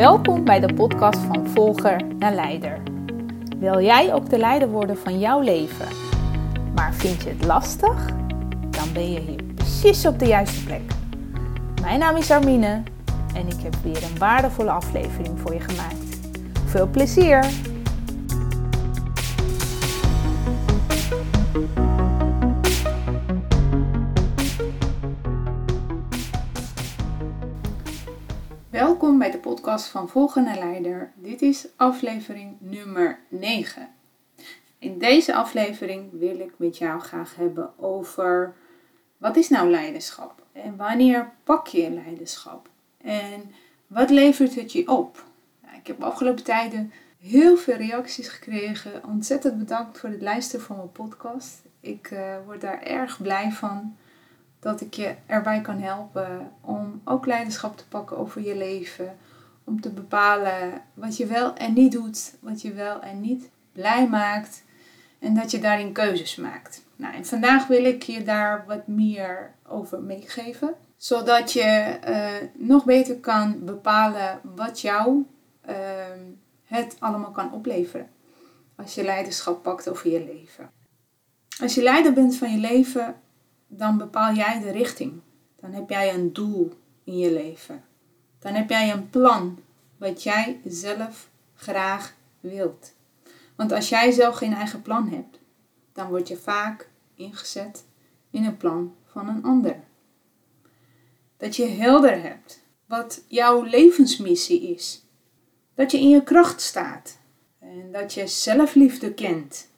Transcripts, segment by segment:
Welkom bij de podcast van Volger naar Leider. Wil jij ook de leider worden van jouw leven? Maar vind je het lastig? Dan ben je hier precies op de juiste plek. Mijn naam is Armine en ik heb weer een waardevolle aflevering voor je gemaakt. Veel plezier! Podcast van Volgende Leider. Dit is aflevering nummer 9. In deze aflevering wil ik met jou graag hebben over wat is nou leiderschap en wanneer pak je leiderschap en wat levert het je op? Nou, ik heb afgelopen tijden heel veel reacties gekregen. Ontzettend bedankt voor het luisteren van mijn podcast. Ik uh, word daar erg blij van dat ik je erbij kan helpen om ook leiderschap te pakken over je leven. Om te bepalen wat je wel en niet doet, wat je wel en niet blij maakt. En dat je daarin keuzes maakt. Nou, en vandaag wil ik je daar wat meer over meegeven. Zodat je uh, nog beter kan bepalen wat jou uh, het allemaal kan opleveren. Als je leiderschap pakt over je leven. Als je leider bent van je leven, dan bepaal jij de richting. Dan heb jij een doel in je leven. Dan heb jij een plan wat jij zelf graag wilt. Want als jij zelf geen eigen plan hebt, dan word je vaak ingezet in een plan van een ander. Dat je helder hebt wat jouw levensmissie is. Dat je in je kracht staat. En dat je zelfliefde kent.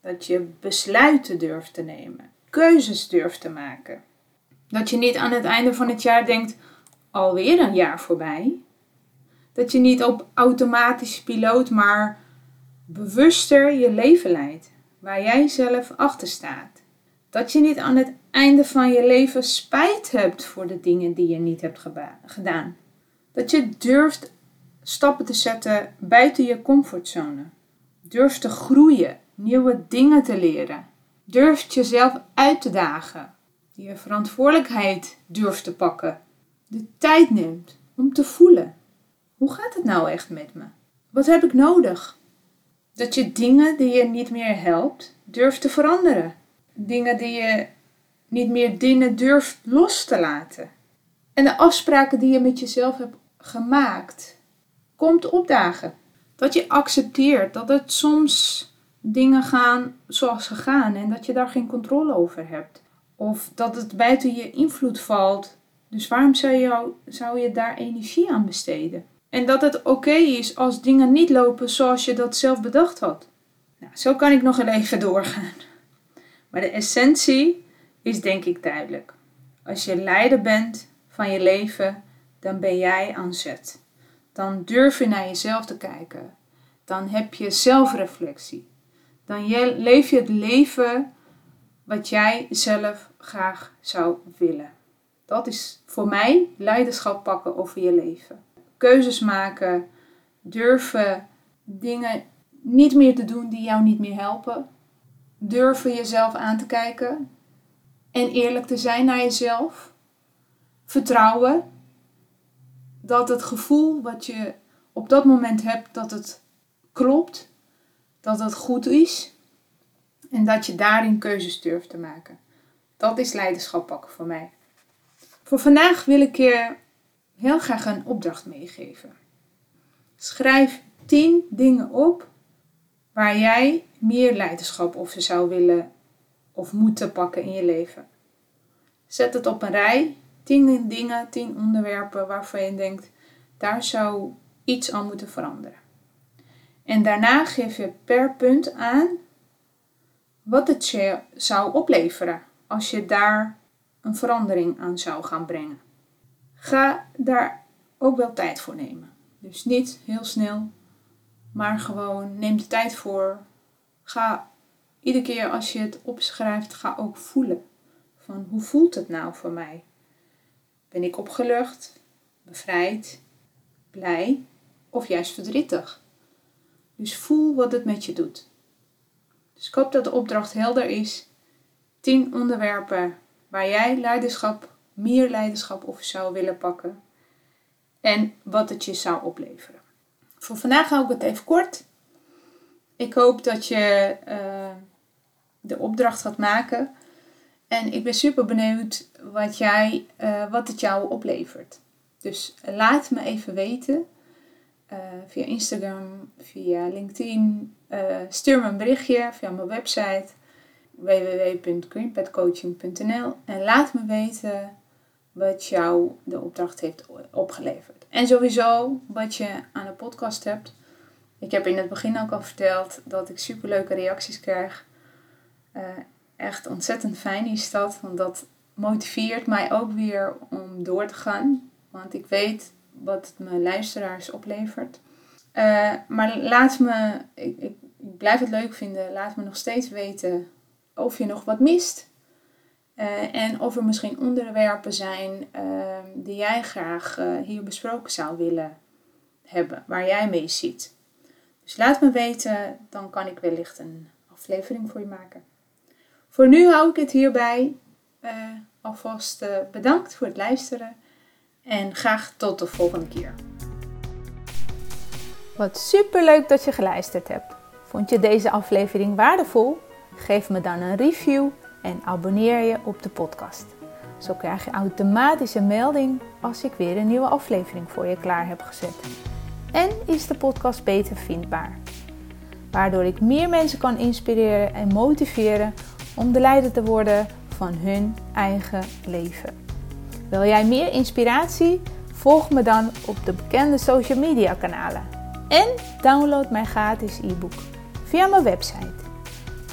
Dat je besluiten durft te nemen keuzes durft te maken. Dat je niet aan het einde van het jaar denkt, alweer een jaar voorbij. Dat je niet op automatisch piloot, maar bewuster je leven leidt, waar jij zelf achter staat. Dat je niet aan het einde van je leven spijt hebt voor de dingen die je niet hebt gedaan. Dat je durft stappen te zetten buiten je comfortzone. Durft te groeien, nieuwe dingen te leren durft jezelf uit te dagen. Je verantwoordelijkheid durft te pakken. De tijd neemt om te voelen. Hoe gaat het nou echt met me? Wat heb ik nodig? Dat je dingen die je niet meer helpt, durft te veranderen. Dingen die je niet meer dingen durft los te laten. En de afspraken die je met jezelf hebt gemaakt, komt opdagen. Dat je accepteert dat het soms dingen gaan zoals ze gaan en dat je daar geen controle over hebt. Of dat het buiten je invloed valt. Dus waarom zou je, daar energie aan besteden? En dat het oké is als dingen niet lopen zoals je dat zelf bedacht had. Nou, zo kan ik nog een even doorgaan. Maar de essentie is denk ik duidelijk. Als je leider bent van je leven, dan ben jij aan zet. Dan durf je naar jezelf te kijken. Dan heb je zelfreflectie dan leef je het leven wat jij zelf graag zou willen. Dat is voor mij leiderschap pakken over je leven. Keuzes maken, durven dingen niet meer te doen die jou niet meer helpen. Durven jezelf aan te kijken en eerlijk te zijn naar jezelf. Vertrouwen dat het gevoel wat je op dat moment hebt, dat het klopt dat het goed is en dat je daarin keuzes durft te maken. Dat is leiderschap pakken voor mij. Voor vandaag wil ik je heel graag een opdracht meegeven. Schrijf 10 dingen op waar jij meer leiderschap over zou willen of moeten pakken in je leven. Zet het op een rij. 10 dingen, 10 onderwerpen waarvan je denkt, daar zou iets aan moeten veranderen. En daarna geef je per punt aan wat het je zou opleveren als je daar een verandering aan zou gaan brengen. Ga daar ook wel tijd voor nemen. Dus niet heel snel, maar gewoon neem de tijd voor. Ga iedere keer als je het opschrijft, ga ook voelen. Van hoe voelt het nou voor mij? Ben ik opgelucht, bevrijd, blij of juist verdrietig? Dus voel wat het met je doet. Dus ik hoop dat de opdracht helder is. 10 onderwerpen waar jij leiderschap, meer leiderschap over zou willen pakken. en wat het je zou opleveren. Voor vandaag hou ik het even kort. Ik hoop dat je uh, de opdracht gaat maken. En ik ben super benieuwd wat, jij, uh, wat het jou oplevert. Dus laat me even weten. Uh, via Instagram, via LinkedIn. stuur me een berichtje via mijn website www.greenpadcoaching.nl en laat me weten wat jou de opdracht heeft opgeleverd. En sowieso wat je aan de podcast hebt. Ik heb in het begin ook al verteld dat ik superleuke reacties krijg. Uh, echt ontzettend fijn is dat, want dat motiveert mij ook weer om door te gaan. Want ik weet wat mijn luisteraars oplevert. Uh, maar laat me, ik, ik blijf het leuk vinden, laat me nog steeds weten of je nog wat mist. Uh, en of er misschien onderwerpen zijn uh, die jij graag uh, hier besproken zou willen hebben, waar jij mee ziet. Dus laat me weten, dan kan ik wellicht een aflevering voor je maken. Voor nu hou ik het hierbij. alvast bedankt voor het luisteren en graag tot de volgende keer. Wat super leuk dat je geluisterd hebt. Vond je deze aflevering waardevol? Geef me dan een review en abonneer je op de podcast. Zo krijg je automatisch een melding als ik weer een nieuwe aflevering voor je klaar heb gezet. En is de podcast beter vindbaar. Waardoor ik meer mensen kan inspireren en motiveren om de leider te worden van hun eigen leven. Wil jij meer inspiratie? Volg me dan op de bekende social media kanalen. En download mijn gratis e-book via mijn website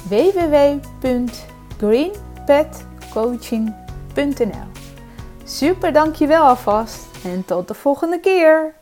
www.greenpetcoaching.nl Super dankjewel alvast en tot de volgende keer!